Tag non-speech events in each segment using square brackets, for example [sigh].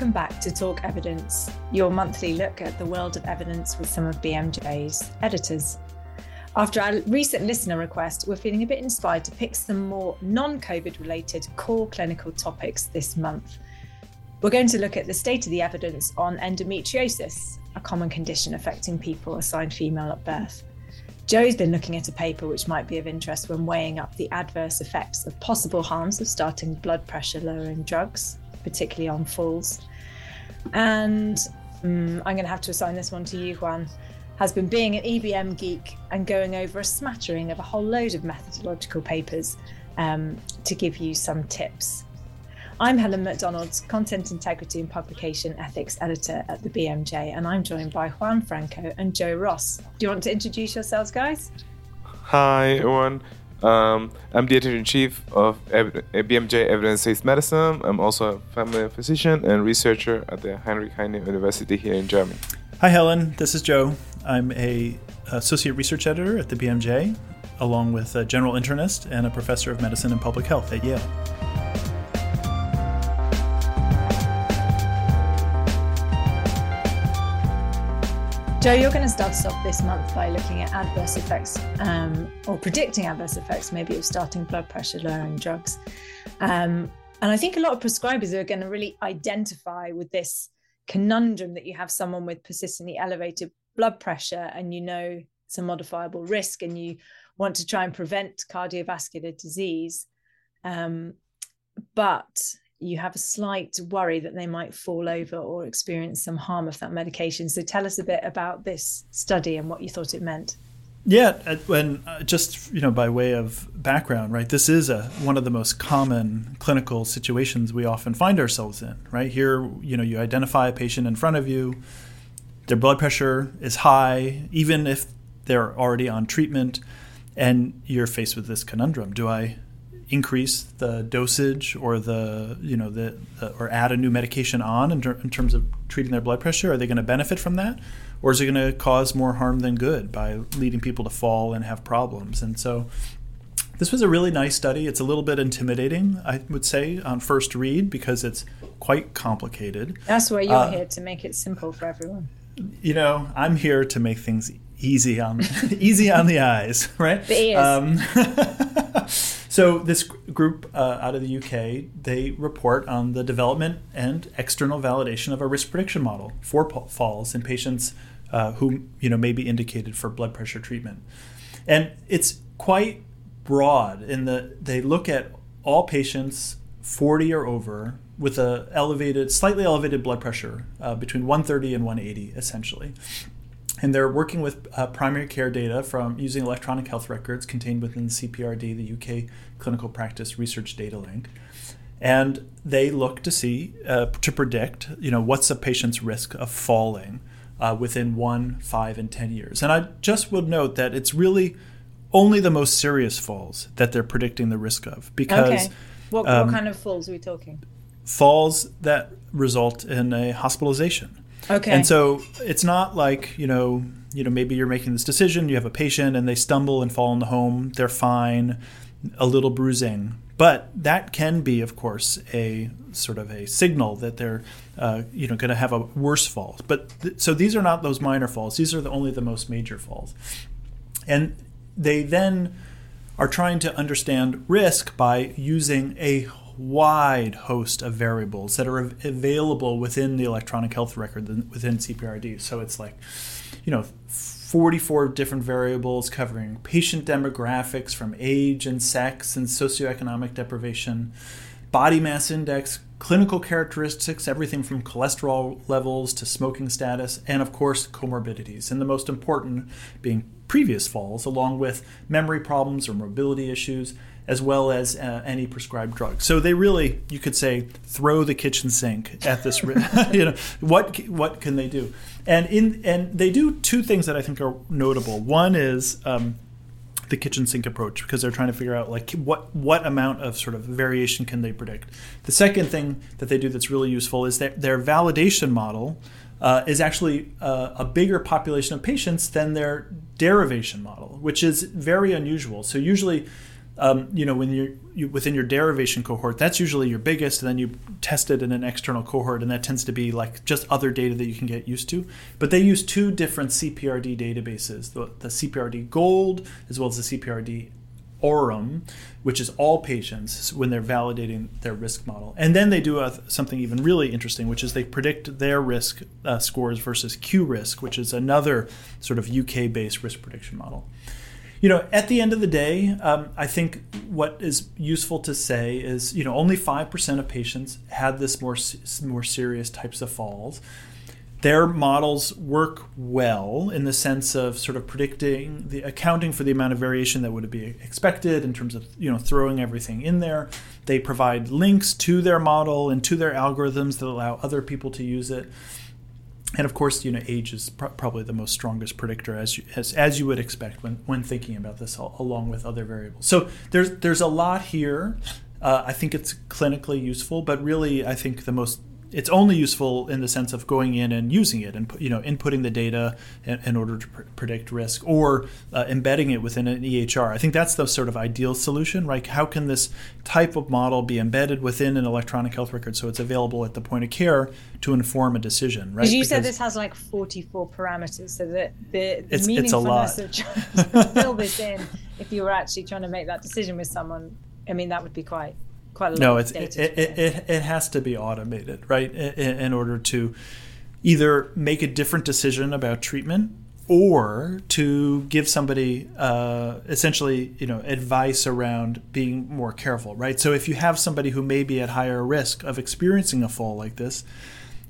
Welcome back to Talk Evidence, your monthly look at the world of evidence with some of BMJ's editors. After our recent listener request, we're feeling a bit inspired to pick some more non COVID related core clinical topics this month. We're going to look at the state of the evidence on endometriosis, a common condition affecting people assigned female at birth. Joe's been looking at a paper which might be of interest when weighing up the adverse effects of possible harms of starting blood pressure lowering drugs, particularly on falls. And um, I'm going to have to assign this one to you, Juan has been being an EBM geek and going over a smattering of a whole load of methodological papers um, to give you some tips. I'm Helen McDonald, Content Integrity and Publication Ethics Editor at the BMJ, and I'm joined by Juan Franco and Joe Ross. Do you want to introduce yourselves, guys? Hi, everyone. Um, I'm the editor in chief of BMJ Evidence Based Medicine. I'm also a family physician and researcher at the Heinrich Heine University here in Germany. Hi, Helen. This is Joe. I'm a associate research editor at the BMJ, along with a general internist and a professor of medicine and public health at Yale. Joe, you're going to start us off this month by looking at adverse effects um, or predicting adverse effects, maybe of starting blood pressure lowering drugs. Um, and I think a lot of prescribers are going to really identify with this conundrum that you have someone with persistently elevated blood pressure and you know it's a modifiable risk and you want to try and prevent cardiovascular disease. Um, but you have a slight worry that they might fall over or experience some harm of that medication. So tell us a bit about this study and what you thought it meant. Yeah, and uh, just you know, by way of background, right? This is a one of the most common clinical situations we often find ourselves in. Right here, you know, you identify a patient in front of you, their blood pressure is high, even if they're already on treatment, and you're faced with this conundrum: Do I increase the dosage or the you know the, the or add a new medication on in, ter- in, terms of treating their blood pressure? Are they going to benefit from that? Or is it going to cause more harm than good by leading people to fall and have problems? And so this was a really nice study. It's a little bit intimidating i would say on first read because it's quite complicated. That's why you're uh, here to make it simple for everyone. You know i'm here to make things easy on [laughs] easy on the eyes right? The ears. Um, [laughs] So this group uh, out of the UK, they report on the development and external validation of a risk prediction model for falls in patients uh, who you know may be indicated for blood pressure treatment, and it's quite broad in that they look at all patients 40 or over with a elevated, slightly elevated blood pressure uh, between 130 and 180, essentially and they're working with uh, primary care data from using electronic health records contained within the CPRD, the UK Clinical Practice Research Datalink. And they look to see, uh, to predict, you know, what's a patient's risk of falling uh, within one, five, and 10 years. And I just would note that it's really only the most serious falls that they're predicting the risk of. Because. Okay. What, um, what kind of falls are we talking? Falls that result in a hospitalization. Okay. And so it's not like, you know, you know, maybe you're making this decision, you have a patient and they stumble and fall in the home, they're fine, a little bruising. But that can be, of course, a sort of a signal that they're, uh, you know, going to have a worse fall. But th- so these are not those minor falls; these are the, only the most major falls, and they then are trying to understand risk by using a wide host of variables that are available within the electronic health record within CPRD. So it's like, you know, 44 different variables covering patient demographics from age and sex and socioeconomic deprivation, body mass index, clinical characteristics, everything from cholesterol levels to smoking status, and of course, comorbidities. And the most important being previous falls, along with memory problems or mobility issues, as well as uh, any prescribed drug. So they really, you could say, throw the kitchen sink at this. [laughs] you know, what what can they do? And in and they do two things that I think are notable. One is um, the kitchen sink approach because they're trying to figure out like what what amount of sort of variation can they predict. The second thing that they do that's really useful is that their validation model. Uh, is actually uh, a bigger population of patients than their derivation model, which is very unusual. So usually um, you know, when you're you, within your derivation cohort, that's usually your biggest, and then you test it in an external cohort, and that tends to be like just other data that you can get used to. But they use two different CPRD databases: the, the CPRD Gold as well as the CPRD Aurum, which is all patients when they're validating their risk model. And then they do a, something even really interesting, which is they predict their risk uh, scores versus QRISK, which is another sort of UK based risk prediction model you know, at the end of the day, um, I think what is useful to say is, you know, only five percent of patients had this more more serious types of falls. Their models work well in the sense of sort of predicting the accounting for the amount of variation that would be expected in terms of you know throwing everything in there. They provide links to their model and to their algorithms that allow other people to use it and of course, you know, age is pr- probably the most strongest predictor, as you, as, as you would expect when, when thinking about this, all, along with other variables. So there's there's a lot here. Uh, I think it's clinically useful, but really, I think the most it's only useful in the sense of going in and using it and you know inputting the data in, in order to pr- predict risk or uh, embedding it within an EHR. I think that's the sort of ideal solution, right? How can this type of model be embedded within an electronic health record so it's available at the point of care to inform a decision, right? Because you said this has like 44 parameters, so that the, the it's, meaningfulness it's of trying to [laughs] fill this in, if you were actually trying to make that decision with someone, I mean, that would be quite quite a lot. No, it's it, it, it, it, has to be automated, right? In, in, order to either make a different decision about treatment or to give somebody uh, essentially, you know, advice around being more careful, right? So if you have somebody who may be at higher risk of experiencing a fall like this,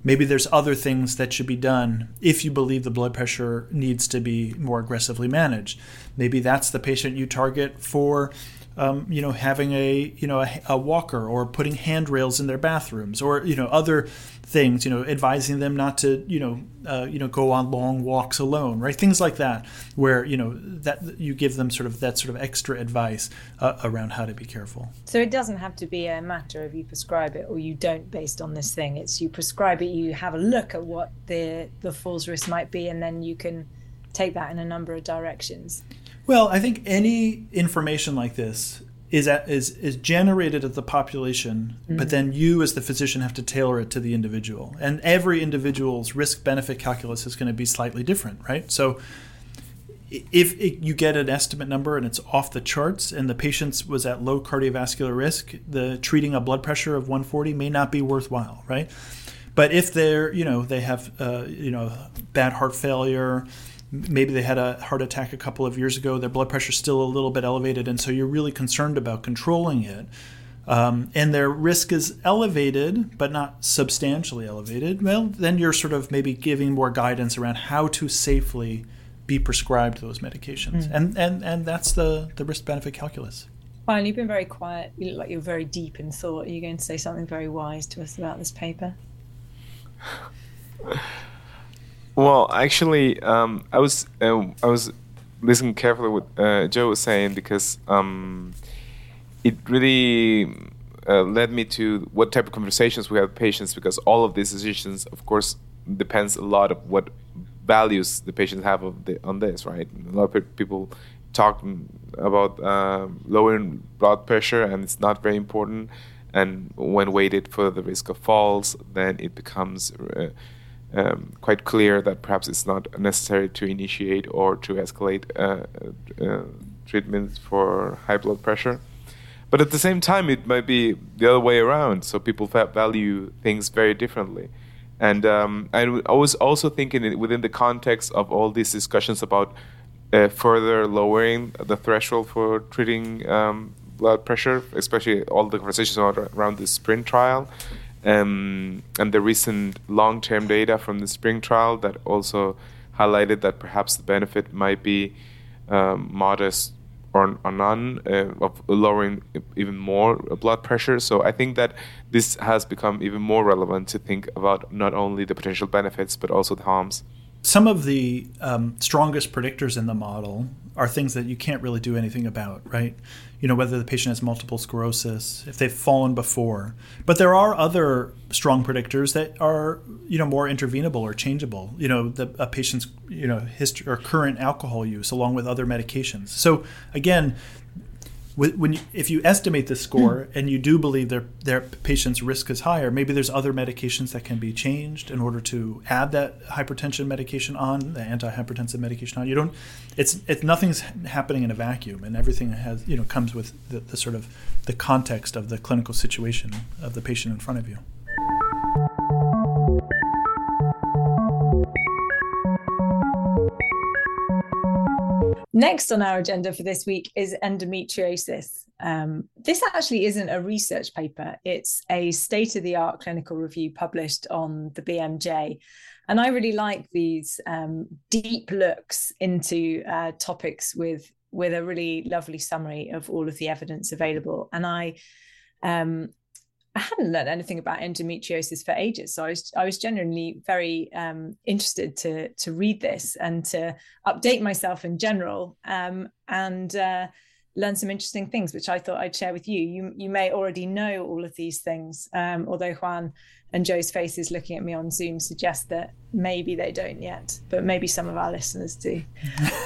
maybe there's other things that should be done if you believe the blood pressure needs to be more aggressively managed. Maybe that's the patient you target for um, you know, having a you know a, a, walker or putting handrails in their bathrooms or you know other things. You know, advising them not to you know uh, you know go on long walks alone, right? Things like that, where you know that you give them sort of that sort of extra advice uh, around how to be careful. So it doesn't have to be a matter of you prescribe it or you don't based on this thing. It's you prescribe it, you have a look at what the the falls risk might be, and then you can take that in a number of directions. Well, I think any information like this is at, is is generated at the population, mm-hmm. but then you as the physician have to tailor it to the individual. And every individual's risk benefit calculus is going to be slightly different, right? So if it, you get an estimate number and it's off the charts and the patient was at low cardiovascular risk, the treating a blood pressure of 140 may not be worthwhile, right? But if they're, you know, they have, uh, you know, bad heart failure, maybe they had a heart attack a couple of years ago, their blood pressure is still a little bit elevated, and so you're really concerned about controlling it. Um, and their risk is elevated, but not substantially elevated, well, then you're sort of maybe giving more guidance around how to safely be prescribed those medications. Mm. And, and, and that's the, the risk benefit calculus. Juan, you've been very quiet. You look like you're very deep in thought. Are you going to say something very wise to us about this paper? [laughs] Well, actually, um, I was uh, I was listening carefully what uh, Joe was saying because um, it really uh, led me to what type of conversations we have with patients because all of these decisions, of course, depends a lot of what values the patients have the, on this, right? A lot of people talk about uh, lowering blood pressure, and it's not very important. And when weighted for the risk of falls, then it becomes uh, um, quite clear that perhaps it's not necessary to initiate or to escalate uh, uh, treatments for high blood pressure. But at the same time, it might be the other way around. So people value things very differently. And um, I was also thinking within the context of all these discussions about uh, further lowering the threshold for treating um, blood pressure, especially all the conversations around the SPRINT trial um, and the recent long term data from the SPRINT trial that also highlighted that perhaps the benefit might be um, modest or, or none uh, of lowering even more blood pressure. So I think that this has become even more relevant to think about not only the potential benefits but also the harms. Some of the um, strongest predictors in the model are things that you can't really do anything about, right? You know, whether the patient has multiple sclerosis, if they've fallen before. But there are other strong predictors that are, you know, more intervenable or changeable. You know, the a patient's, you know, history or current alcohol use along with other medications. So again, when you, if you estimate the score hmm. and you do believe their their patient's risk is higher, maybe there's other medications that can be changed in order to add that hypertension medication on the antihypertensive medication on. You don't. It's it's nothing's happening in a vacuum, and everything has you know comes with the, the sort of the context of the clinical situation of the patient in front of you. Next on our agenda for this week is endometriosis. Um, this actually isn't a research paper, it's a state of the art clinical review published on the BMJ. And I really like these um, deep looks into uh, topics with, with a really lovely summary of all of the evidence available. And I um, I hadn't learned anything about endometriosis for ages, so I was I was genuinely very um, interested to to read this and to update myself in general um, and uh, learn some interesting things, which I thought I'd share with you. You you may already know all of these things, um, although Juan and Joe's faces looking at me on Zoom suggest that maybe they don't yet, but maybe some of our listeners do. [laughs]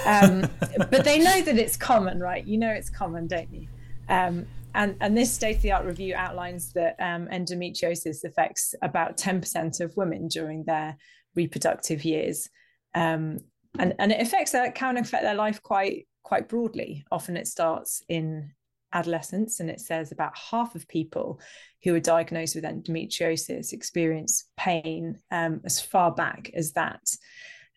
Um, but they know that it's common, right? You know it's common, don't you? Um, and, and this state of the art review outlines that um, endometriosis affects about 10% of women during their reproductive years. Um, and, and it affects their, can affect their life quite, quite broadly. Often it starts in adolescence, and it says about half of people who are diagnosed with endometriosis experience pain um, as far back as that.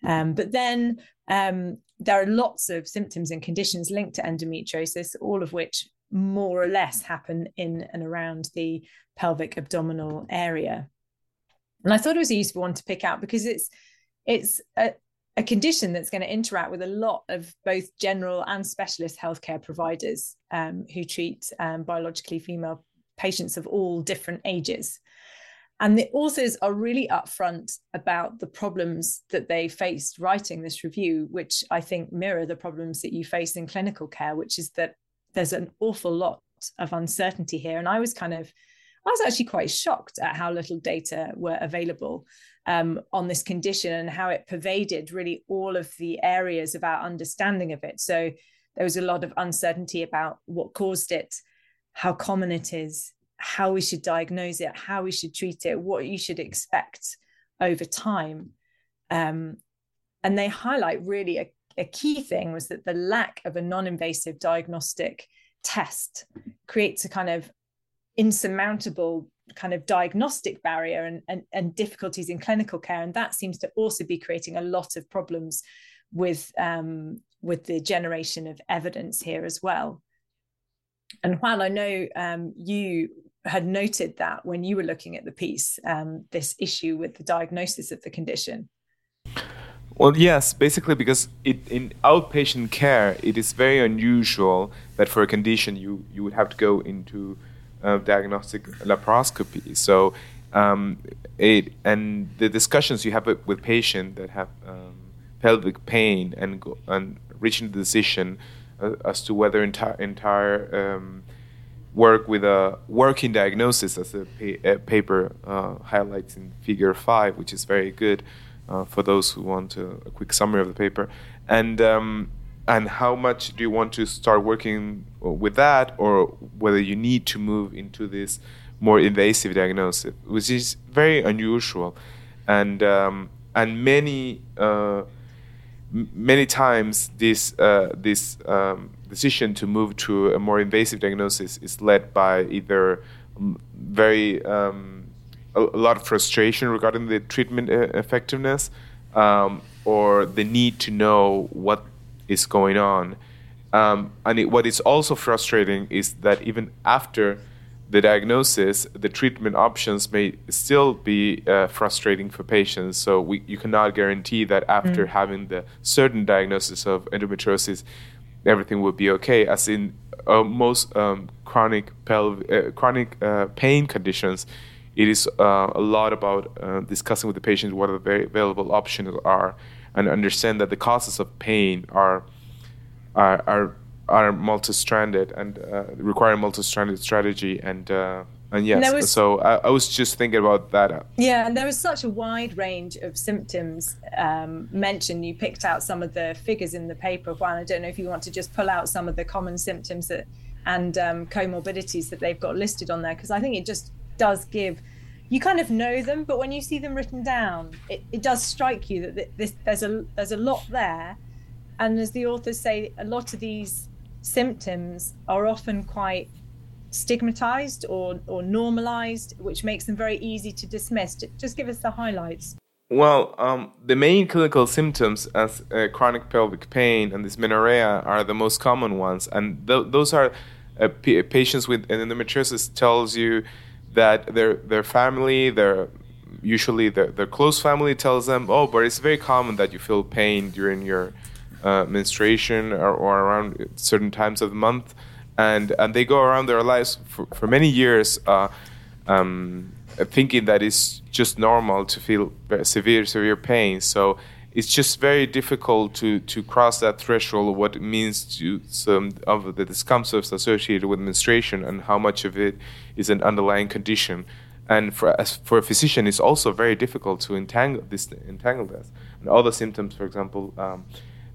Um, but then um, there are lots of symptoms and conditions linked to endometriosis, all of which more or less happen in and around the pelvic abdominal area. And I thought it was a useful one to pick out because it's it's a, a condition that's going to interact with a lot of both general and specialist healthcare providers um, who treat um, biologically female patients of all different ages. And the authors are really upfront about the problems that they faced writing this review, which I think mirror the problems that you face in clinical care, which is that there's an awful lot of uncertainty here. And I was kind of, I was actually quite shocked at how little data were available um, on this condition and how it pervaded really all of the areas of our understanding of it. So there was a lot of uncertainty about what caused it, how common it is, how we should diagnose it, how we should treat it, what you should expect over time. Um, and they highlight really a a key thing was that the lack of a non-invasive diagnostic test creates a kind of insurmountable kind of diagnostic barrier and, and, and difficulties in clinical care. And that seems to also be creating a lot of problems with um, with the generation of evidence here as well. And while i know um, you had noted that when you were looking at the piece um, this issue with the diagnosis of the condition well, yes, basically because it, in outpatient care, it is very unusual that for a condition you, you would have to go into uh, diagnostic laparoscopy. So, um, it, and the discussions you have with, patients that have um, pelvic pain and go, and reaching the decision uh, as to whether entire entire um, work with a working diagnosis, as the pa- paper uh, highlights in Figure Five, which is very good uh, for those who want a, a, quick summary of the paper, and um, and how much do you want to start working with that, or whether you need to move into this more invasive diagnosis, which is very unusual, and um, and many uh, many times this uh, this um, decision to move to a more invasive diagnosis is led by either very um, a, lot of frustration regarding the treatment uh, effectiveness um, or the need to know what is going on. Um, and it, what is also frustrating is that even after the diagnosis, the treatment options may still be uh, frustrating for patients. So we, you cannot guarantee that after mm. having the certain diagnosis of endometriosis, everything will be okay. As in uh, most um, chronic pelv- uh, chronic uh, pain conditions, it is uh, a lot about uh, discussing with the patient what the available options are and understand that the causes of pain are are are, are multi-stranded and uh, require multi-stranded strategy and uh, and yes was, so I, I, was just thinking about that. Yeah and there was such a wide range of symptoms um, mentioned. You picked out some of the figures in the paper Juan I don't know if you want to just pull out some of the common symptoms that and um, comorbidities that they've got listed on there because I think it just does give you kind of know them, but when you see them written down, it, it does strike you that this, there's a there's a lot there, and as the authors say, a lot of these symptoms are often quite stigmatized or or normalized, which makes them very easy to dismiss. Just give us the highlights. Well, um, the main clinical symptoms as uh, chronic pelvic pain and dysmenorrhea are the most common ones, and th- those are uh, p- patients with endometriosis tells you that their their family, their usually their, their close family tells them, oh, but it's very common that you feel pain during your uh, menstruation or, or, around certain times of the month, and and they go around their lives for, for many years. Uh, um, thinking that it's just normal to feel severe severe pain so it's just very difficult to to cross that threshold of what it means to some of the discomforts associated with menstruation and how much of it is an underlying condition. And for for a physician it's also very difficult to entangle this entangle this. And other symptoms for example um,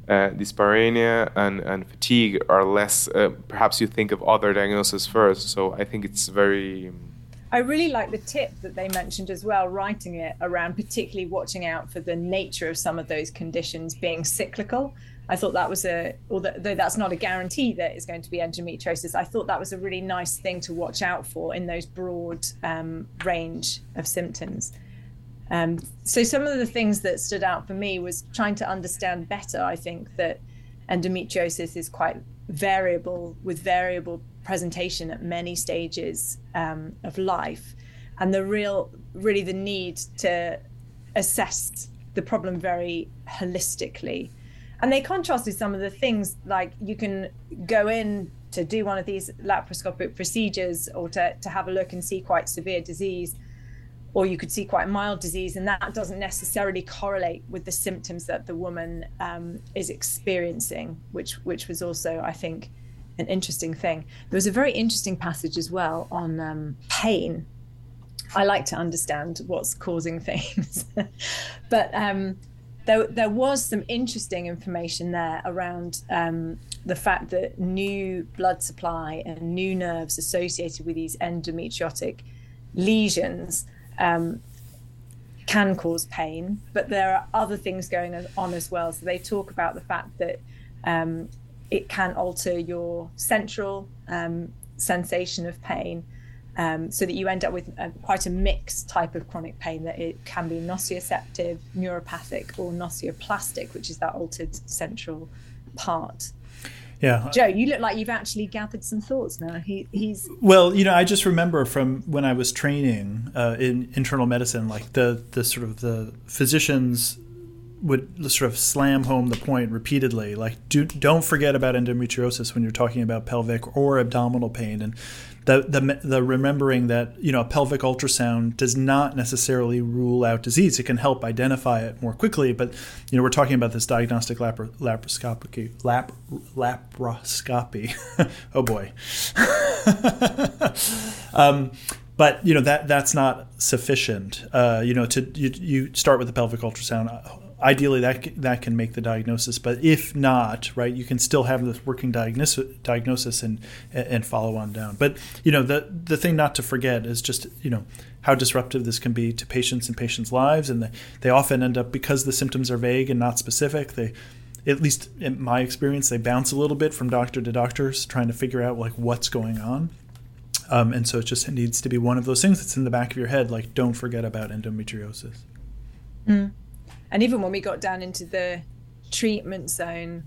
uh, dyspareunia and, and fatigue are less uh, perhaps you think of other diagnoses first. So i think it's very I really like the tip that they mentioned as well, writing it around particularly watching out for the nature of some of those conditions being cyclical. I thought that was a, although that's not a guarantee that it's going to be endometriosis, I thought that was a really nice thing to watch out for in those broad um, range of symptoms. Um, so some of the things that stood out for me was trying to understand better. I think that endometriosis is quite variable with variable presentation at many stages um, of life, and the real, really, the need to assess the problem very holistically. And they contrasted some of the things like you can go in to do one of these laparoscopic procedures or to, to have a look and see quite severe disease, or you could see quite mild disease, and that doesn't necessarily correlate with the symptoms that the woman um, is experiencing, which which was also, I think, an interesting thing. There was a very interesting passage as well on um, pain. I like to understand what's causing [laughs] things, but um, there, there was some interesting information there around um, the fact that new blood supply and new nerves associated with these endometriotic lesions um, can cause pain, but there are other things going on as well. So they talk about the fact that um, it can alter your central um, sensation of pain um, so that you end up with a, quite a mixed type of chronic pain that it can be nociceptive, neuropathic, or nociplastic, which is that altered central part. Yeah. Joe, you look like you've actually gathered some thoughts now. He, he's well, you know, I just remember from when I was training uh, in internal medicine, like the the sort of the physicians would sort of slam home the point repeatedly like do, don't forget about endometriosis when you're talking about pelvic or abdominal pain. And the, the, the remembering that you know a pelvic ultrasound does not necessarily rule out disease. It can help identify it more quickly but you know we're talking about this diagnostic lapar, laparoscopy lap, laparoscopy. [laughs] Oh boy. [laughs] Um, but you know that that's not sufficient. Uh, you know, to you, you, start with the pelvic ultrasound ideally that that can make the diagnosis but if not right you can still have this working diagnosis diagnosis and and follow on down. But you know the the thing not to forget is just you know how disruptive this can be to patients and patients lives and they, they often end up because the symptoms are vague and not specific they at least in my experience they bounce a little bit from doctor to doctors trying to figure out like what's going on. Um, and so it just needs to be one of those things that's in the back of your head like don't forget about endometriosis. Mm. And even when we got down into the treatment zone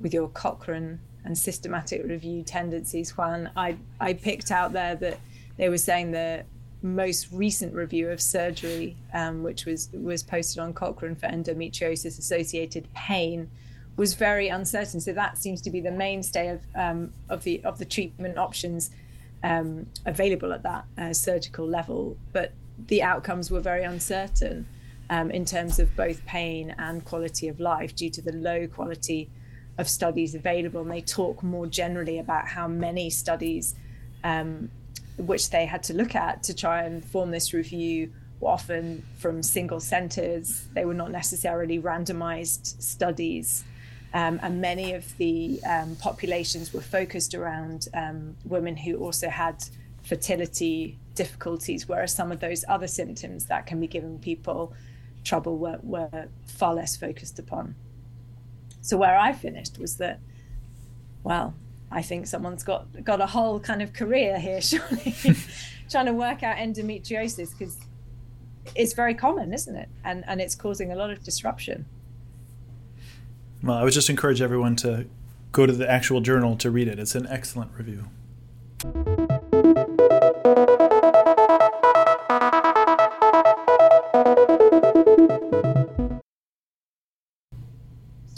with your Cochrane and systematic review tendencies, Juan, I, I picked out there that they were saying the most recent review of surgery, um, which was was posted on Cochrane for endometriosis associated pain, was very uncertain. So that seems to be the mainstay of um, of the of the treatment options um, available at that uh, surgical level. But the outcomes were very uncertain um, in terms of both pain and quality of life due to the low quality of studies available. And they talk more generally about how many studies um, which they had to look at to try and form this review were often from single centers. They were not necessarily randomized studies. Um, and many of the um, populations were focused around um, women who also had fertility difficulties, whereas some of those other symptoms that can be given people trouble were, were far less focused upon. So where I finished was that, well, I think someone's got got a whole kind of career here, [laughs] surely, trying to work out endometriosis because it's very common, isn't it? And and it's causing a lot of disruption. Well, I would just encourage everyone to go to the actual journal to read it. It's an excellent review.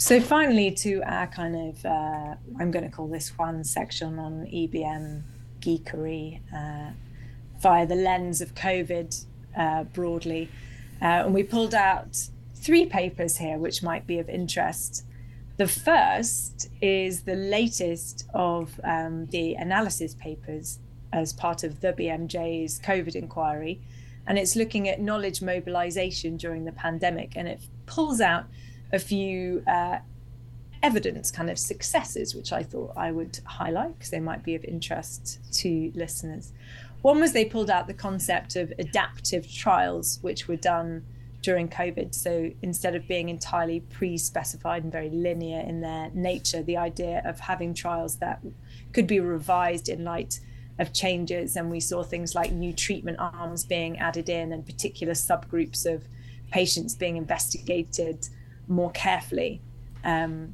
So finally, to our kind of, uh, I'm going to call this one section on EBM geekery uh, via the lens of COVID uh, broadly. Uh, and we pulled out three papers here which might be of interest. The first is the latest of um, the analysis papers as part of the BMJ's COVID inquiry. And it's looking at knowledge mobilization during the pandemic. And it pulls out a few uh, evidence kind of successes, which I thought I would highlight because they might be of interest to listeners. One was they pulled out the concept of adaptive trials, which were done during COVID. So instead of being entirely pre specified and very linear in their nature, the idea of having trials that could be revised in light of changes. And we saw things like new treatment arms being added in and particular subgroups of patients being investigated more carefully, um,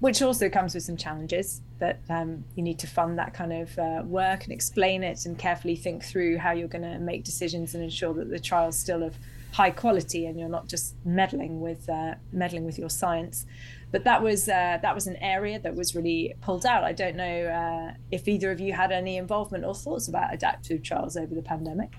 which also comes with some challenges that um, you need to fund that kind of uh, work and explain it and carefully think through how you're going to make decisions and ensure that the trial's still of high quality and you're not just meddling with uh, meddling with your science. But that was uh, that was an area that was really pulled out. I don't know uh, if either of you had any involvement or thoughts about adaptive trials over the pandemic.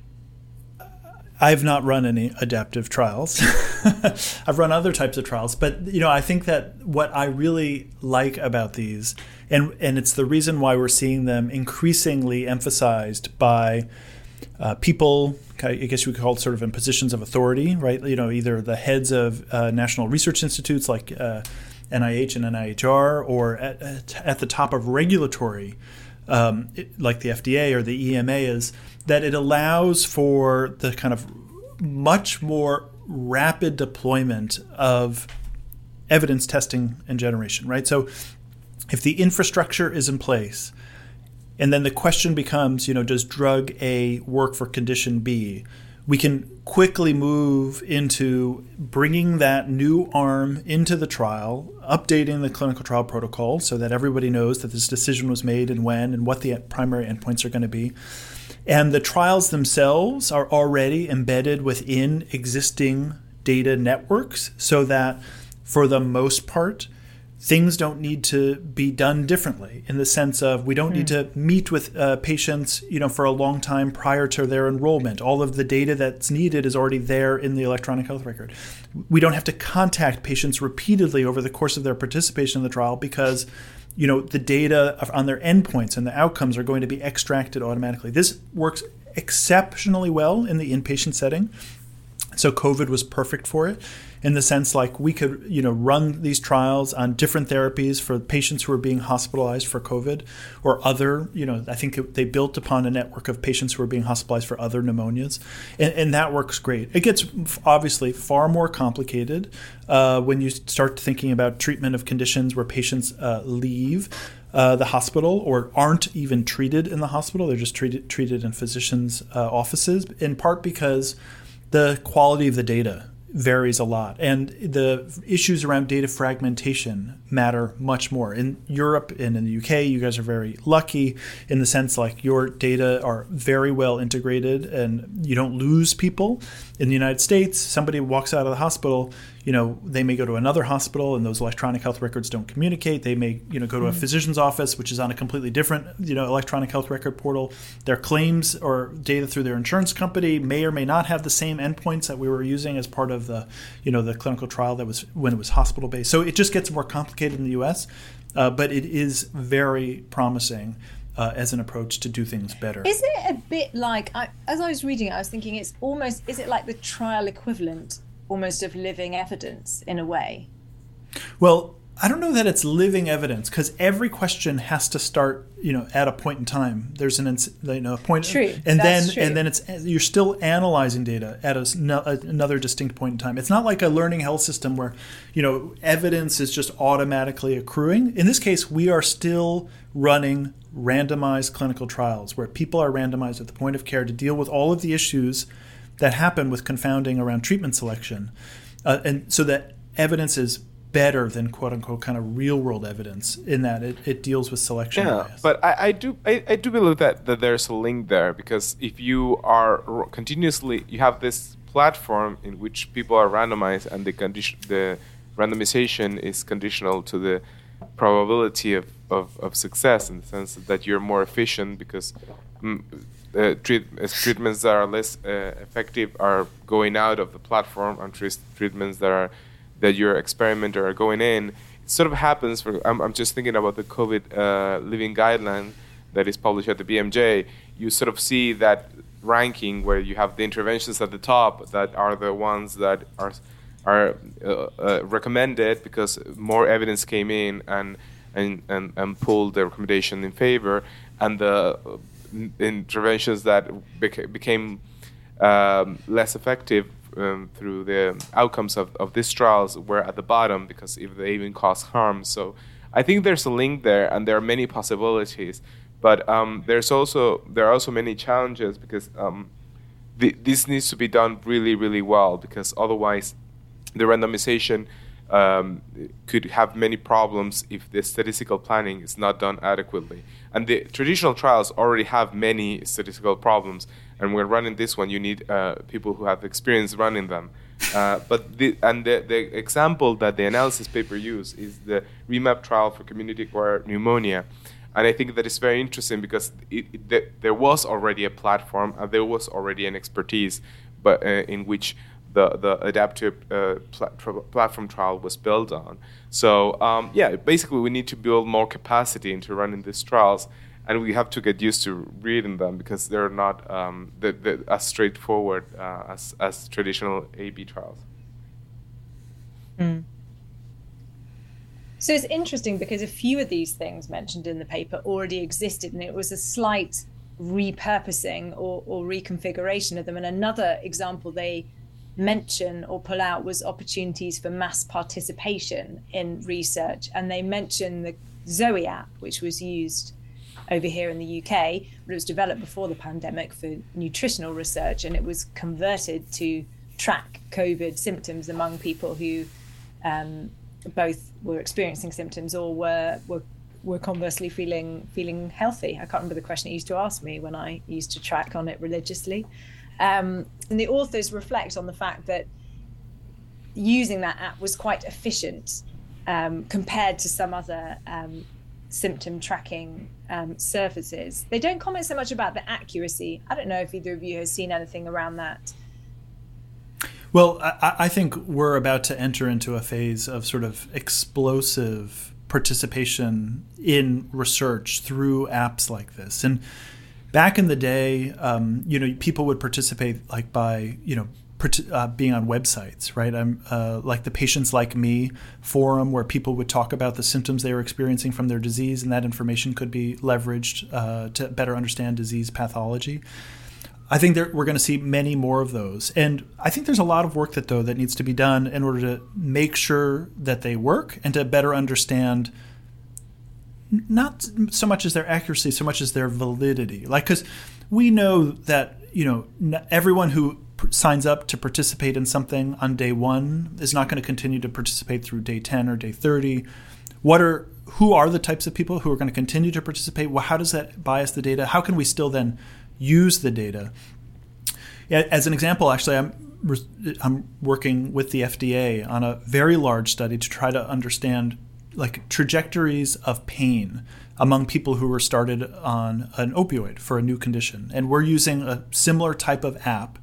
I've not run any adaptive trials. [laughs] I've run other types of trials, but you know, I think that what I really like about these, and and it's the reason why we're seeing them increasingly emphasized by uh, people. I guess you could call it sort of in positions of authority, right? You know, either the heads of uh, national research institutes like uh, NIH and NIHR, or at, at the top of regulatory, um, like the FDA or the EMA is that it allows for the kind of much more rapid deployment of evidence testing and generation, right? So if the infrastructure is in place, and then the question becomes, you know, does drug A work for condition B? We can quickly move into bringing that new arm into the trial, updating the clinical trial protocol so that everybody knows that this decision was made and when and what the primary endpoints are going to be. And the trials themselves are already embedded within existing data networks so that for the most part, things don't need to be done differently in the sense of we don't mm. need hmm. to meet with uh, patients you know for a long time prior to their enrollment all of the data that's needed is already there in the electronic health record we don't have to contact patients repeatedly over the course of their participation in the trial because you know the data on their endpoints and the outcomes are going to be extracted automatically. This works exceptionally well in the inpatient setting. So COVID was perfect for it in the sense like we could you know run these trials on different therapies for patients who are being hospitalized for covid or other you know i think they built upon a network of patients who are being hospitalized for other pneumonias and, and that works great it gets obviously far more complicated uh, when you start thinking about treatment of conditions where patients uh, leave uh, the hospital or aren't even treated in the hospital. They're just treated treated in physicians' uh, offices, in part because the quality of the data varies a lot. And the issues around data fragmentation matter much more. In Europe and in the UK, you guys are very lucky in the sense like your data are very well integrated and you don't lose people. In the United States, somebody walks out of the hospital, you know they may go to another hospital and those electronic health records don't communicate. They may you know go to a mm-hmm. physician's office which is on a completely different you know electronic health record portal. Their claims or data through their insurance company may or may not have the same endpoints that we were using as part of the you know the clinical trial that was when it was hospital based so it just gets more complicated in the US uh, but it is very promising uh, as an approach to do things better. Is it a bit like, I, as I was reading it, I was thinking it's almost, is it like the trial equivalent almost of living evidence in a way. Well, I don't know that it's living evidence because every question has to start, you know, at a point in time. There's an, you know, point, true. and then true. and then it's you're still analyzing data at a, no, another distinct point in time. It's not like a learning health system where, you know, evidence is just automatically accruing. In this case, we are still running randomized clinical trials where people are randomized at the point of care to deal with all of the issues that happen with confounding around treatment selection, uh, and so that evidence is better than quote unquote kind of real world evidence in that it, it deals with selection Yeah, bias. but I, I do I, I do believe that, that there's a link there because if you are continuously you have this platform in which people are randomized and the condition the randomization is conditional to the probability of, of, of success in the sense that you're more efficient because mm, uh, treat, uh, treatments that are less uh, effective are going out of the platform and treat, treatments that are that your experimenter are going in. It sort of happens. For I'm, I'm just thinking about the COVID uh, living guideline that is published at the BMJ. You sort of see that ranking where you have the interventions at the top that are the ones that are are uh, uh, recommended because more evidence came in and and, and, and pulled the recommendation in favor, and the uh, interventions that beca- became um, less effective um, through the outcomes of, of these trials were at the bottom because if they even cause harm. So I think there's a link there, and there are many possibilities. But um, there's also there are also many challenges because um, the, this needs to be done really really well because otherwise the randomization um, could have many problems if the statistical planning is not done adequately. And the traditional trials already have many statistical problems. And when running this one, you need uh, people who have experience running them. Uh, [laughs] but the, and the, the example that the analysis paper used is the REMAP trial for community-acquired pneumonia. And I think that is very interesting because it, it, the, there was already a platform and there was already an expertise, but uh, in which the the adaptive uh, pl- platform trial was built on. So um, yeah, basically we need to build more capacity into running these trials, and we have to get used to reading them because they're not um, as straightforward uh, as as traditional A/B trials. Mm. So it's interesting because a few of these things mentioned in the paper already existed, and it was a slight repurposing or, or reconfiguration of them. And another example they mention or pull out was opportunities for mass participation in research. And they mentioned the Zoe app, which was used over here in the UK, but it was developed before the pandemic for nutritional research and it was converted to track COVID symptoms among people who um, both were experiencing symptoms or were, were were conversely feeling feeling healthy. I can't remember the question it used to ask me when I used to track on it religiously. Um, and the authors reflect on the fact that using that app was quite efficient um, compared to some other um, symptom tracking um, services. They don't comment so much about the accuracy. I don't know if either of you has seen anything around that. Well, I, I think we're about to enter into a phase of sort of explosive participation in research through apps like this. And back in the day, um, you know, people would participate like by, you know, uh, being on websites, right? I'm uh, like the PatientsLikeMe forum, where people would talk about the symptoms they were experiencing from their disease, and that information could be leveraged uh, to better understand disease pathology. I think there, we're going to see many more of those, and I think there's a lot of work that though that needs to be done in order to make sure that they work and to better understand not so much as their accuracy, so much as their validity. Like, because we know that you know everyone who signs up to participate in something on day one is not going to continue to participate through day 10 or day 30 what are who are the types of people who are going to continue to participate? Well how does that bias the data? How can we still then use the data? As an example actually i'm i'm working with the fda on a very large study to try to understand like trajectories of pain among people who were started on an opioid for a new condition. And we're using a similar type of app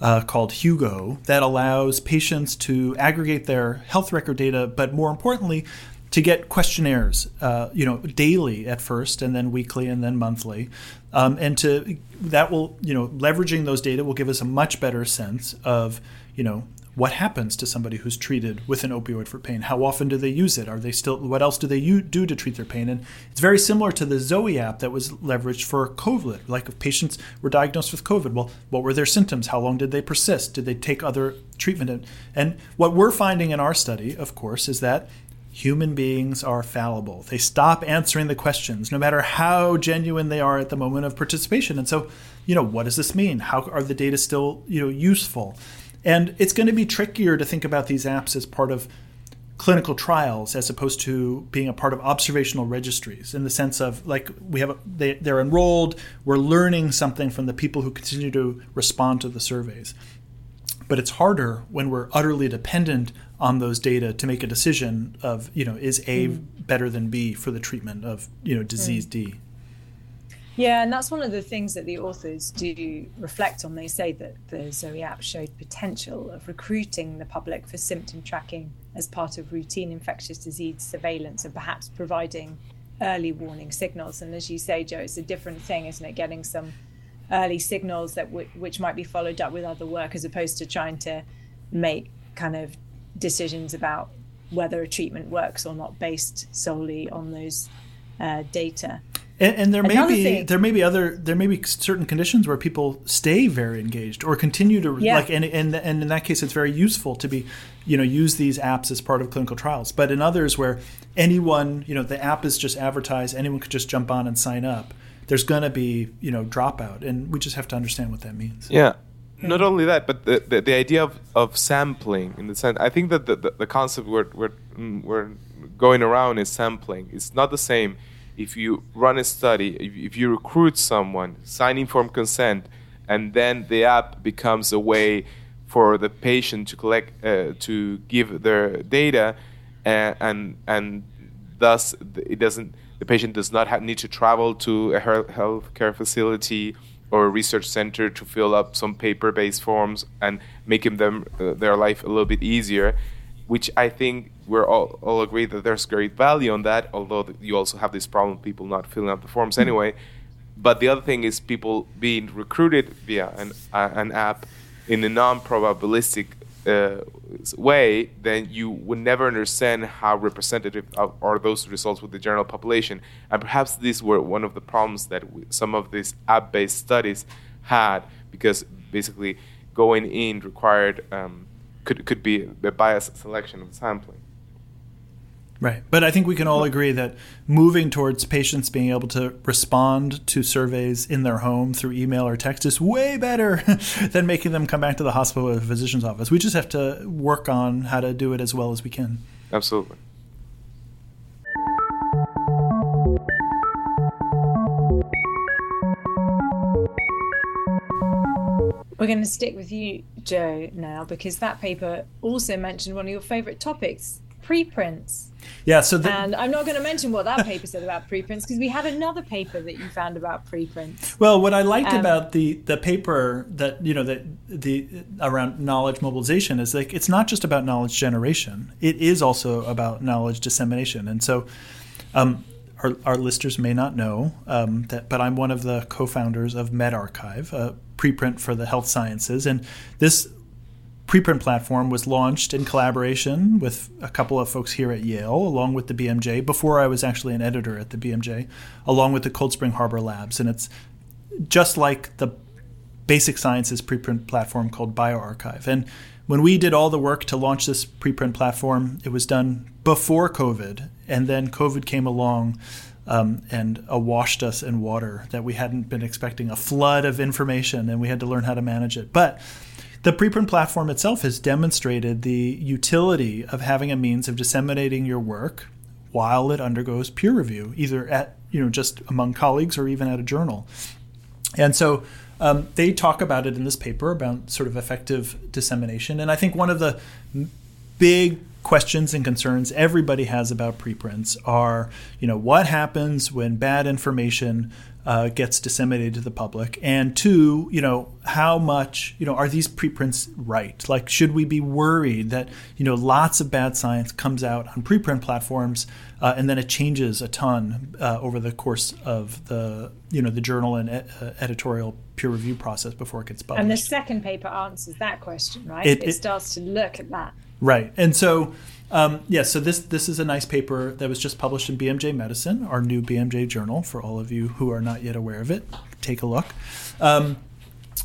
uh, called Hugo that allows patients to aggregate their health record data, but more importantly, to get questionnaires, uh, you know, daily at first, and then weekly, and then monthly, um, and to that will, you know, leveraging those data will give us a much better sense of, you know, what happens to somebody who's treated with an opioid for pain? How often do they use it? Are they still? What else do they do to treat their pain? And it's very similar to the Zoe app that was leveraged for COVID. Like if patients were diagnosed with COVID, well, what were their symptoms? How long did they persist? Did they take other treatment? And what we're finding in our study, of course, is that human beings are fallible. They stop answering the questions, no matter how genuine they are at the moment of participation. And so, you know, what does this mean? How are the data still, you know, useful? And it's going to be trickier to think about these apps as part of clinical trials as opposed to being a part of observational registries in the sense of like we have they, they're enrolled we're learning something from the people who continue to respond to the surveys but it's harder when we're utterly dependent on those data to make a decision of you know is a mm. better than b for the treatment of you know disease mm. d yeah, and that's one of the things that the authors do reflect on. They say that the Zoe app showed potential of recruiting the public for symptom tracking as part of routine infectious disease surveillance and perhaps providing early warning signals. And as you say, Joe, it's a different thing, isn't it? Getting some early signals that w- which might be followed up with other work as opposed to trying to make kind of decisions about whether a treatment works or not based solely on those uh, data. And, and there may be thing, there may be other there may be certain conditions where people stay very engaged or continue to yeah. like and, and and in that case it's very useful to be you know use these apps as part of clinical trials. But in others where anyone you know the app is just advertised, anyone could just jump on and sign up. There's going to be you know dropout, and we just have to understand what that means. Yeah, not only that, but the, the, the, idea of, of sampling in the sense, I think that the, the, the concept we're, we're, mm, we're going around is sampling. It's not the same if you run a study, if, you recruit someone, sign informed consent, and then the app becomes a way for the patient to collect, uh, to give their data, and, and and thus it doesn't. The patient does not have, need to travel to a health care facility or a research center to fill up some paper-based forms and making them uh, their life a little bit easier which I think we're all, all agree that there's great value on that, although you also have this problem of people not filling out the forms anyway. But the other thing is people being recruited via an, uh, an app in a non probabilistic uh, way, then you would never understand how representative are those results with the general population. And perhaps these were one of the problems that some of these app based studies had, because basically going in required. Um, could could be a biased selection of sampling. Right. But I think we can all agree that moving towards patients being able to respond to surveys in their home through email or text is way better [laughs] than making them come back to the hospital or the physician's office. We just have to work on how to do it as well as we can. Absolutely. We're going to stick with you, Joe, now because that paper also mentioned one of your favorite topics preprints. Yeah, so the, and I'm not going to mention what that paper said about preprints because we had another paper that you found about preprints. Well, what I liked um, about the the paper that you know that the around knowledge mobilization is like it's not just about knowledge generation; it is also about knowledge dissemination. And so, um, our, our listeners may not know um, that, but I'm one of the co-founders of medRxiv, a preprint for the health sciences, and this preprint platform was launched in collaboration with a couple of folks here at Yale, along with the BMJ. Before I was actually an editor at the BMJ, along with the Cold Spring Harbor Labs, and it's just like the basic sciences preprint platform called bioRxiv. And when we did all the work to launch this preprint platform, it was done before COVID, and then COVID came along um, and washed us in water that we hadn't been expecting a flood of information, and we had to learn how to manage it. But the preprint platform itself has demonstrated the utility of having a means of disseminating your work while it undergoes peer review, either at you know just among colleagues or even at a journal. And so um, they talk about it in this paper about sort of effective dissemination. And I think one of the big questions and concerns everybody has about preprints are, you know, what happens when bad information uh, gets disseminated to the public, and two, you know, how much, you know, are these preprints right? Like, should we be worried that you know lots of bad science comes out on preprint platforms, uh, and then it changes a ton uh, over the course of the you know the journal and ed- uh, editorial peer review process before it gets published? And the second paper answers that question, right? It, it, it starts to look at that. Right, and so um, yeah, so this this is a nice paper that was just published in BMJ Medicine, our new BMJ journal. For all of you who are not yet aware of it, take a look. Um,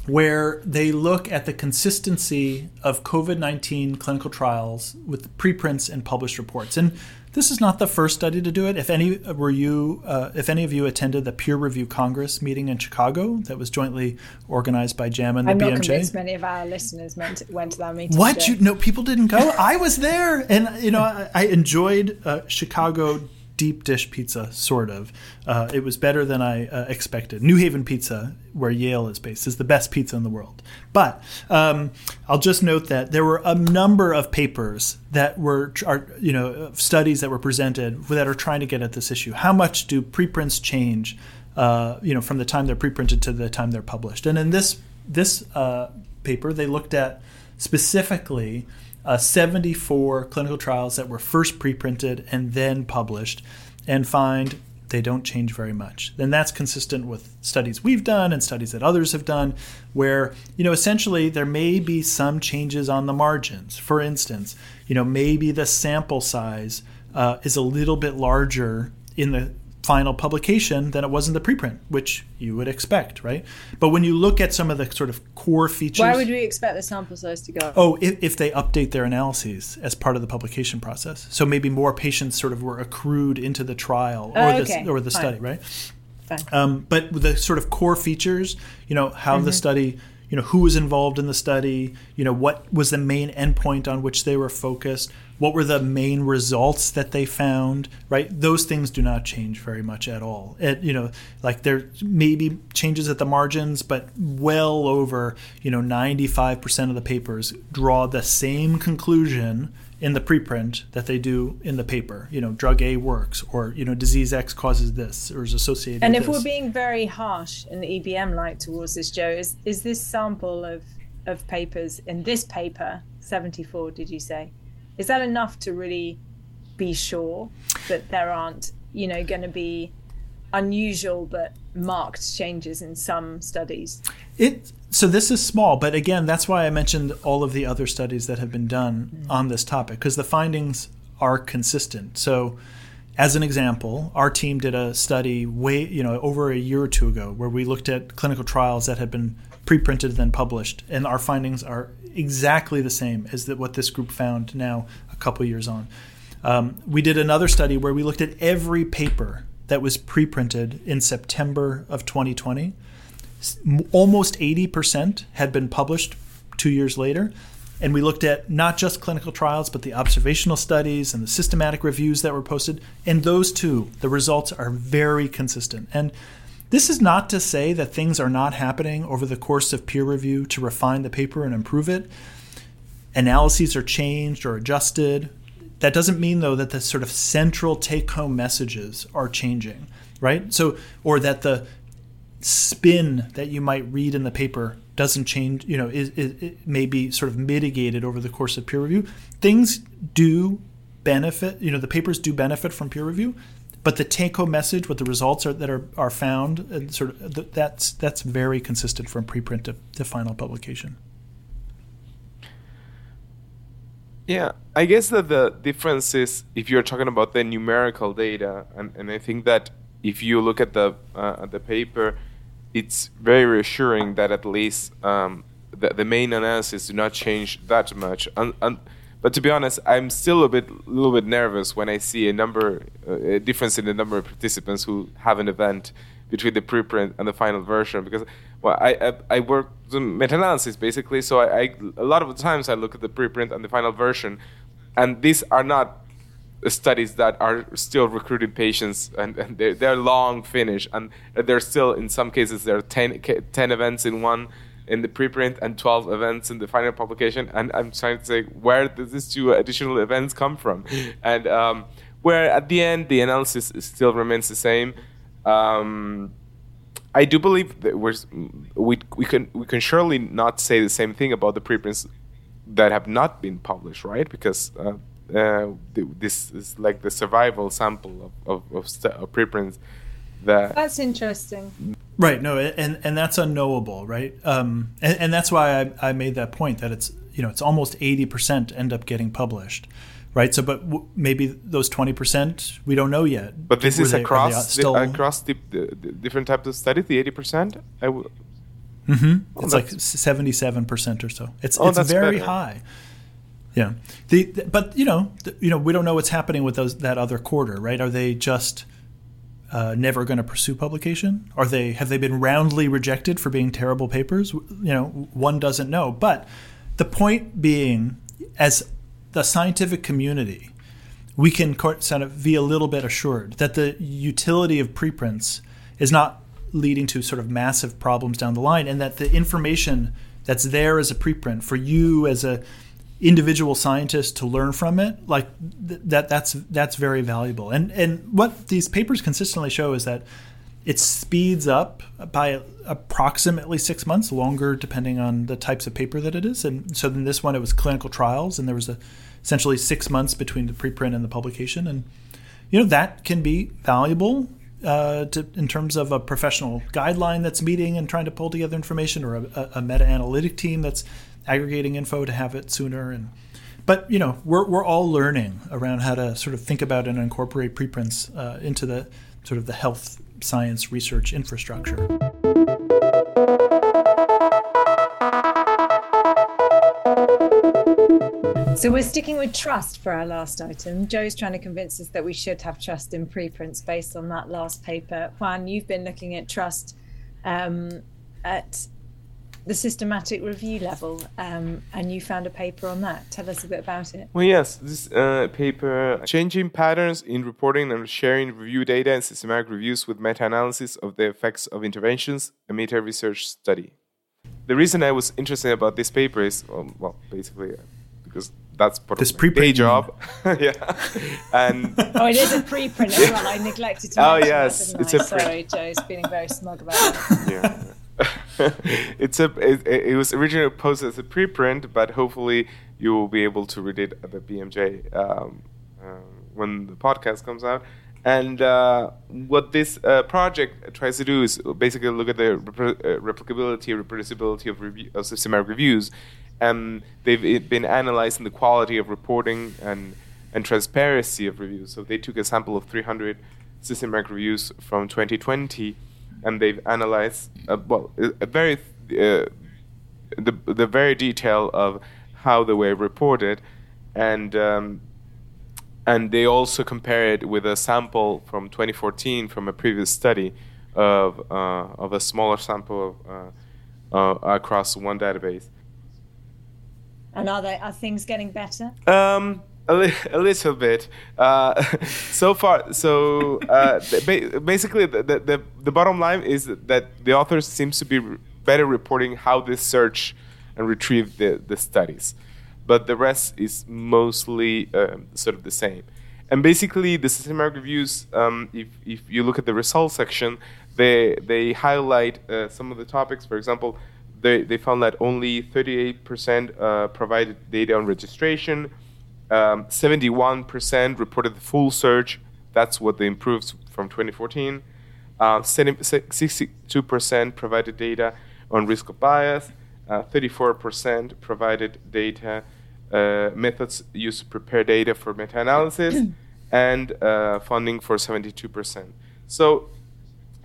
where they look at the consistency of COVID 19 clinical trials with preprints and published reports. And this is not the first study to do it. If any were you, uh, if any of you attended the peer review congress meeting in Chicago that was jointly organized by JAMA and the I'm BMJ. I'm not convinced many of our listeners went to, went to that meeting. What you no people didn't go? I was there, and you know I, I enjoyed uh, Chicago deep dish pizza, sort of. Uh, it was better than I uh, expected. New Haven Pizza, where Yale is based, is the best pizza in the world. But um, I'll just note that there were a number of papers that were, are, you know, studies that were presented that are trying to get at this issue. How much do preprints change, uh, you know, from the time they're preprinted to the time they're published? And in this this uh, paper, they looked at specifically uh, 74 clinical trials that were first preprinted and then published, and find they don't change very much. And that's consistent with studies we've done and studies that others have done, where you know essentially there may be some changes on the margins. For instance, you know maybe the sample size uh, is a little bit larger in the final publication than it was in the preprint, which you would expect, right? But when you look at some of the sort of core features. Why would we expect the sample size to go? Oh, if, if they update their analyses as part of the publication process. So maybe more patients sort of were accrued into the trial or, oh, okay. the, or the Fine. study, right? Fine. Um, but the sort of core features, you know, how mm-hmm. the study you know who was involved in the study you know what was the main endpoint on which they were focused what were the main results that they found right? Those things do not change very much at all. It, you know like there may be changes at the margins but well over you know 95% of the papers draw the same conclusion in the preprint that they do in the paper. You know, drug A works, or you know, disease X causes this, or is associated. And if this. we're being very harsh in the EBM light towards this, Joe, is is this sample of of papers in this paper, seventy four? Did you say? Is that enough to really be sure that there aren't, you know, going to be unusual but marked changes in some studies? It so this is small, but again, that's why I mentioned all of the other studies that have been done mm-hmm. on this topic because the findings are consistent. So, as an example, our team did a study way, you know, over a year or two ago where we looked at clinical trials that had been pre-printed and then published, and our findings are exactly the same as that what this group found now a couple years on. Um, we did another study where we looked at every paper that was pre-printed in September of 2020 almost 80% had been published two years later. And we looked at not just clinical trials, but the observational studies and the systematic reviews that were posted. And those two, the results are very consistent. And this is not to say that things are not happening over the course of peer review to refine the paper and improve it. Analyses are changed or adjusted. That doesn't mean, though, that the sort of central take home messages are changing, right? So, or that the spin that you might read in the paper doesn't change, you know, it, it, it may be sort of mitigated over the course of peer review. Things do benefit, you know, the papers do benefit from peer review, but the take-home message, what the results are that are, are found, and sort of that's that's very consistent from preprint to, to final publication. Yeah, I guess that the difference is if you're talking about the numerical data, and, and I think that if you look at the uh, the paper, it's very reassuring that at least um, the, the main analysis do not change that much. Un, un, but to be honest, I'm still a bit, a little bit nervous when I see a number, a difference in the number of participants who have an event between the preprint and the final version. Because well, I I, I work the meta-analysis basically, so I, I a lot of the times I look at the preprint and the final version, and these are not studies that are still recruiting patients and, and they're, they're long finish and they're still in some cases there are 10, 10 events in one in the preprint and 12 events in the final publication. And I'm trying to say, where does these two additional events come from? [laughs] And um, where at the end, the analysis still remains the same. Um, I do believe that we're, we we can we can surely not say the same thing about the preprints that have not been published, right? Because uh, uh, this is like the survival sample of of, of, st- of preprints. That that's interesting. Right. No, and and that's unknowable, right? Um, and, and that's why I, I made that point that it's you know it's almost eighty percent end up getting published right? So, but w- maybe those twenty percent we don't know yet. But this Were is they, across the, across the, the, the, different types of studies. The eighty percent. I w- mm-hmm. oh, it's like seventy-seven percent or so. It's oh, it's very better. high. Yeah. The, the, but you know the, you know we don't know what's happening with those that other quarter, right? Are they just uh, never going to pursue publication? Are they have they been roundly rejected for being terrible papers? You know, one doesn't know. But the point being, as the scientific community, we can kind of be a little bit assured that the utility of preprints is not leading to sort of massive problems down the line, and that the information that's there as a preprint for you as a individual scientist to learn from it like th- that that's that's very valuable. And and what these papers consistently show is that it speeds up by approximately six months, longer depending on the types of paper that it is. And so in this one, it was clinical trials, and there was a, essentially six months between the preprint and the publication. And you know that can be valuable uh, to, in terms of a professional guideline that's meeting and trying to pull together information, or a, a meta analytic team that's aggregating info to have it sooner. And but you know we're we're all learning around how to sort of think about and incorporate preprints uh, into the sort of the health science research infrastructure. So we're sticking with trust for our last item. Joe's trying to convince us that we should have trust in preprints based on that last paper. Juan, you've been looking at trust um, at the systematic review level, um, and you found a paper on that. Tell us a bit about it. Well, yes, this uh, paper, Changing Patterns in Reporting and Sharing Review Data and Systematic Reviews with Meta Analysis of the Effects of Interventions, a meta research study. The reason I was interested about this paper is, um, well, basically, uh, because that's part this of my day job. [laughs] yeah, and oh, it is a preprint. well, [laughs] I neglected to. Oh yes, that, it's I? a. Sorry, Joe's feeling very smug about it. [laughs] yeah. [laughs] it's a it, it, was originally posted as a preprint, but hopefully you will be able to read it at the BMJ um, uh, when the podcast comes out. And uh, what this uh, project tries to do is basically look at the uh, replicability, reproducibility of, of systematic reviews, and they've been analyzing the quality of reporting and and transparency of reviews. So they took a sample of 300 systematic reviews from 2020 and they've analyzed uh, well a very uh, the the very detail of how they were reported, and um, and they also compare it with a sample from 2014 from a previous study of uh, of a smaller sample of, uh, uh, across one database. And are they are things getting better? Um, a, li- a little bit. Uh, [laughs] so far, so uh, ba- basically, the, the, the bottom line is that the author seems to be better reporting how they search and retrieve the, the studies, but the rest is mostly um, sort of the same. And basically, the systematic reviews, um, if, if you look at the results section, they, they highlight uh, some of the topics. For example, they, they found that only 38% uh, provided data on registration, um, 71% reported the full search. That's what they improved from 2014. Uh, 62% provided data on risk of bias. Uh, 34% provided data uh, methods used to prepare data for meta-analysis, [clears throat] and uh, funding for 72%. So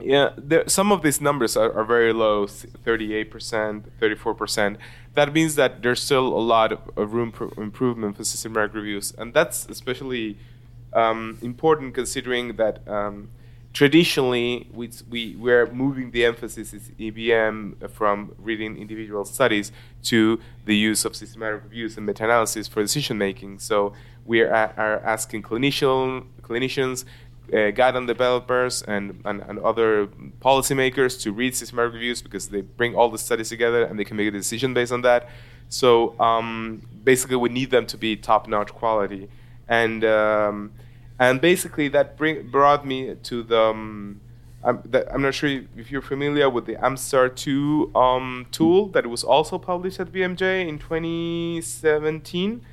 yeah, there, some of these numbers are, are very low 38%, 34%. That means that there's still a lot of, room for improvement for systematic reviews. And that's especially um, important considering that um, traditionally we, we, we're moving the emphasis in EBM from reading individual studies to the use of systematic reviews and meta analysis for decision making. So we are, are asking clinician, clinicians uh, guide on developers and, and, and other policymakers to read systematic reviews because they bring all the studies together and they can make a decision based on that. So um, basically, we need them to be top-notch quality, and um, and basically that bring, brought me to the. Um, I'm, that, I'm, not sure if you're familiar with the AMSTAR 2 um, tool that was also published at BMJ in 2017,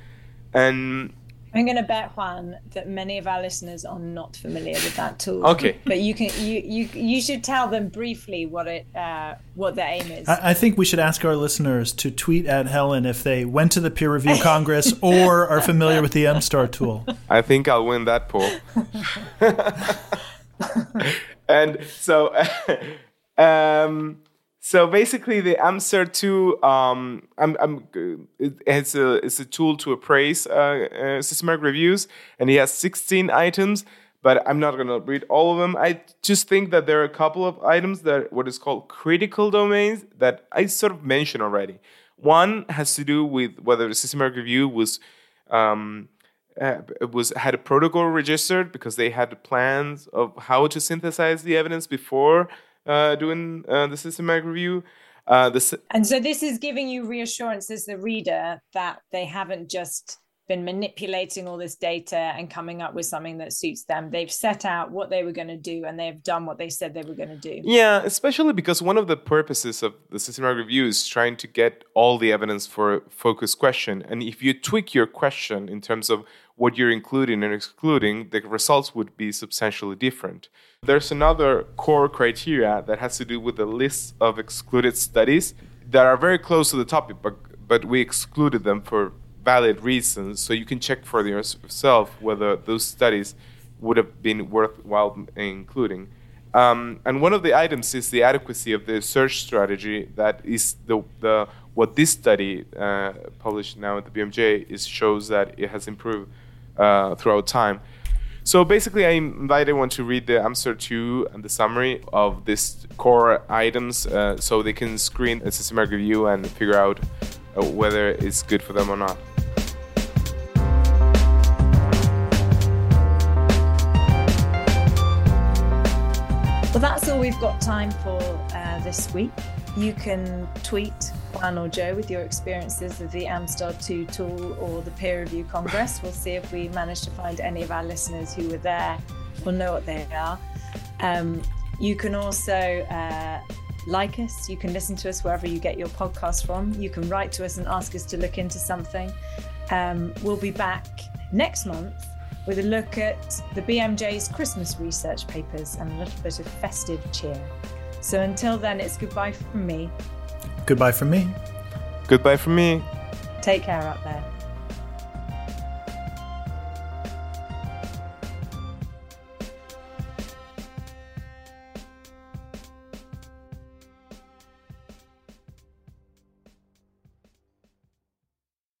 and I'm going to bet Juan that many of our listeners are not familiar with that tool. Okay, [laughs] but you can you you you should tell them briefly what it uh, what the aim is. I, I, think we should ask our listeners to tweet at Helen if they went to the peer review congress [laughs] or are familiar with the AMSTAR tool. I think I'll win that poll. [laughs] and so, um, so basically, the AMSTAR two, um, I'm, I'm, it's a it's a tool to appraise uh, uh, systematic reviews, and he has 16 items. But I'm not going to read all of them. I just think that there are a couple of items that what is called critical domains that I sort of mentioned already. One has to do with whether the systematic review was um, uh, was had a protocol registered because they had plans of how to synthesize the evidence before uh, doing uh, the systematic review. Uh, the, and so this is giving you reassurance as the reader that they haven't just been manipulating all this data and coming up with something that suits them. They've set out what they were going to do and they've done what they said they were going to do. Yeah, especially because one of the purposes of the systematic review is trying to get all the evidence for a focused question. And if you tweak your question in terms of what you're including and excluding, the results would be substantially different. There's another core criteria that has to do with the list of excluded studies that are very close to the topic, but, but we excluded them for valid reasons. So you can check for yourself whether those studies would have been worthwhile including. Um, and one of the items is the adequacy of the search strategy. That is the, the what this study uh, published now at the BMJ is shows that it has improved uh, throughout time. So basically, I invite everyone to read the AMSTAR 2 and the summary of these core items uh, so they can screen a systematic review and figure out uh, whether it's good for them or not. Well, that's all we've got time for uh, this week. You can tweet Juan or Joe with your experiences of the AMSTAR 2 tool or the peer review congress. We'll see if we manage to find any of our listeners who were there or know what they are. Um, you can also uh, like us. You can listen to us wherever you get your podcast from. You can write to us and ask us to look into something. Um, we'll be back next month with a look at the BMJ's Christmas research papers and a little bit of festive cheer. So until then, it's goodbye from me. Goodbye from me. Goodbye from me. Take care out there.